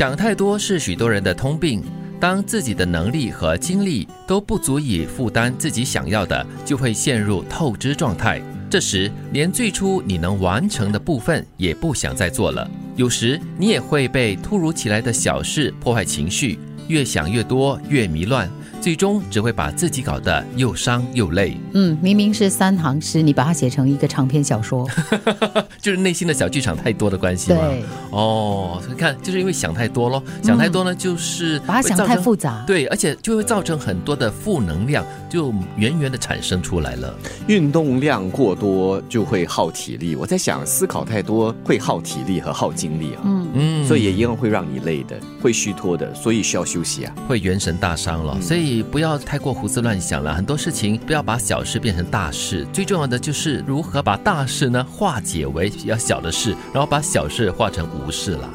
想太多是许多人的通病。当自己的能力和精力都不足以负担自己想要的，就会陷入透支状态。这时，连最初你能完成的部分也不想再做了。有时，你也会被突如其来的小事破坏情绪，越想越多，越迷乱。最终只会把自己搞得又伤又累。嗯，明明是三行诗，你把它写成一个长篇小说，就是内心的小剧场太多的关系吗？对，哦，你看，就是因为想太多咯，想太多呢，就是把它想太复杂。对，而且就会造成很多的负能量，就源源的产生出来了。运动量过多就会耗体力，我在想，思考太多会耗体力和耗精力啊。嗯嗯，所以也一样会让你累的，会虚脱的，所以需要休息啊，会元神大伤了。所以。不要太过胡思乱想了，很多事情不要把小事变成大事，最重要的就是如何把大事呢化解为比较小的事，然后把小事化成无事了。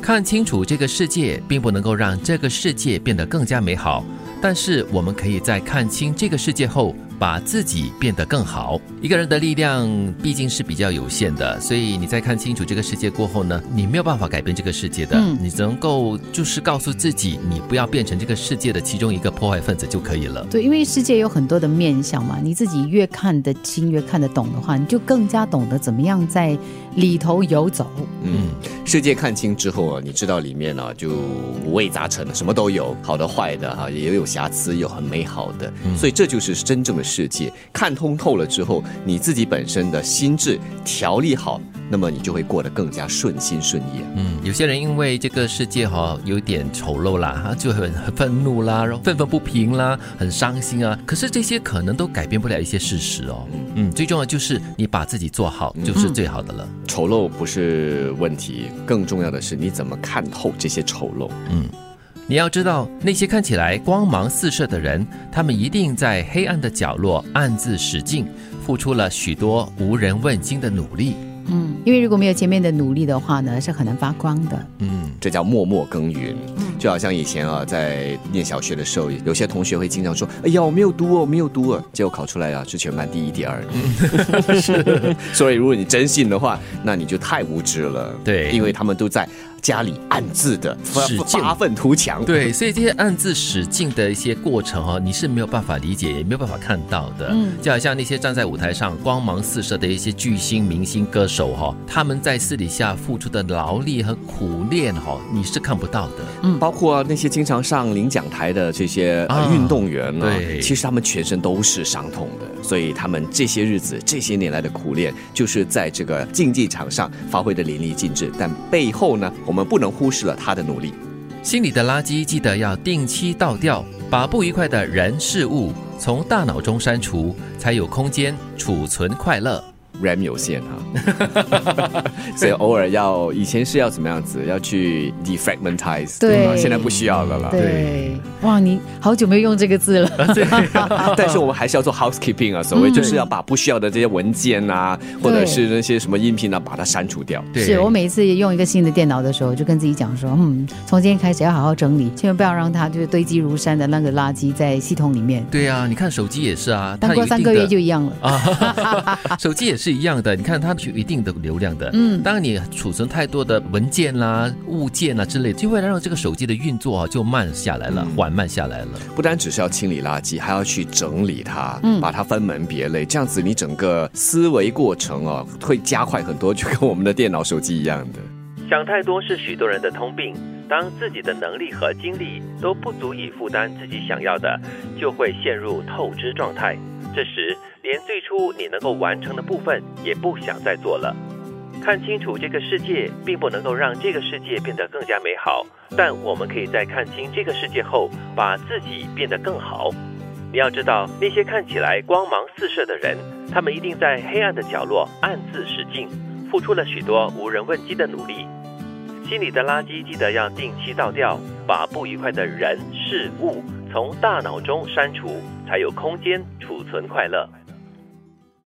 看清楚这个世界，并不能够让这个世界变得更加美好，但是我们可以在看清这个世界后。把自己变得更好。一个人的力量毕竟是比较有限的，所以你在看清楚这个世界过后呢，你没有办法改变这个世界的。嗯，你只能够就是告诉自己，你不要变成这个世界的其中一个破坏分子就可以了。对，因为世界有很多的面相嘛，你自己越看得清、越看得懂的话，你就更加懂得怎么样在里头游走。嗯，世界看清之后啊，你知道里面呢就五味杂陈，什么都有，好的、坏的哈，也有瑕疵，有很美好的，所以这就是真正的。世界看通透了之后，你自己本身的心智调理好，那么你就会过得更加顺心顺意。嗯，有些人因为这个世界哈有点丑陋啦，他就很愤怒啦，然后愤愤不平啦，很伤心啊。可是这些可能都改变不了一些事实哦。嗯，最重要就是你把自己做好，就是最好的了。丑陋不是问题，更重要的是你怎么看透这些丑陋。嗯。你要知道，那些看起来光芒四射的人，他们一定在黑暗的角落暗自使劲，付出了许多无人问津的努力。嗯，因为如果没有前面的努力的话呢，是很难发光的。嗯，这叫默默耕耘。嗯，就好像以前啊，在念小学的时候，有些同学会经常说：“哎呀，我没有读哦，没有读哦。”结果考出来啊，是全班第一、第二。是，所以如果你真信的话，那你就太无知了。对，因为他们都在。家里暗自的使劲发愤图强，对，所以这些暗自使劲的一些过程哦，你是没有办法理解，也没有办法看到的。嗯，就好像那些站在舞台上光芒四射的一些巨星、明星、歌手哈，他们在私底下付出的劳力和苦练哈，你是看不到的。嗯，包括那些经常上领奖台的这些运动员呢，对，其实他们全身都是伤痛的，所以他们这些日子、这些年来的苦练，就是在这个竞技场上发挥的淋漓尽致，但背后呢？我我们不能忽视了他的努力。心里的垃圾记得要定期倒掉，把不愉快的人事物从大脑中删除，才有空间储存快乐。RAM 有限哈，所以偶尔要以前是要怎么样子，要去 defragmentize，对，现在不需要了啦。对，哇，你好久没有用这个字了。但是我们还是要做 housekeeping 啊，所谓就是要把不需要的这些文件啊，或者是那些什么音频啊，把它删除掉。对是我每一次用一个新的电脑的时候，就跟自己讲说，嗯，从今天开始要好好整理，千万不要让它就是堆积如山的那个垃圾在系统里面。对啊，你看手机也是啊，过三个月就一样了啊，手机也是。一样的，你看它有一定的流量的。嗯，当你储存太多的文件啦、物件啊之类，就会让这个手机的运作啊就慢下来了，缓慢下来了。不单只是要清理垃圾，还要去整理它，嗯，把它分门别类，这样子你整个思维过程啊会加快很多，就跟我们的电脑、手机一样的。想太多是许多人的通病，当自己的能力和精力都不足以负担自己想要的，就会陷入透支状态。这时。连最初你能够完成的部分也不想再做了。看清楚这个世界，并不能够让这个世界变得更加美好，但我们可以在看清这个世界后，把自己变得更好。你要知道，那些看起来光芒四射的人，他们一定在黑暗的角落暗自使劲，付出了许多无人问津的努力。心里的垃圾记得要定期倒掉，把不愉快的人事物从大脑中删除，才有空间储存快乐。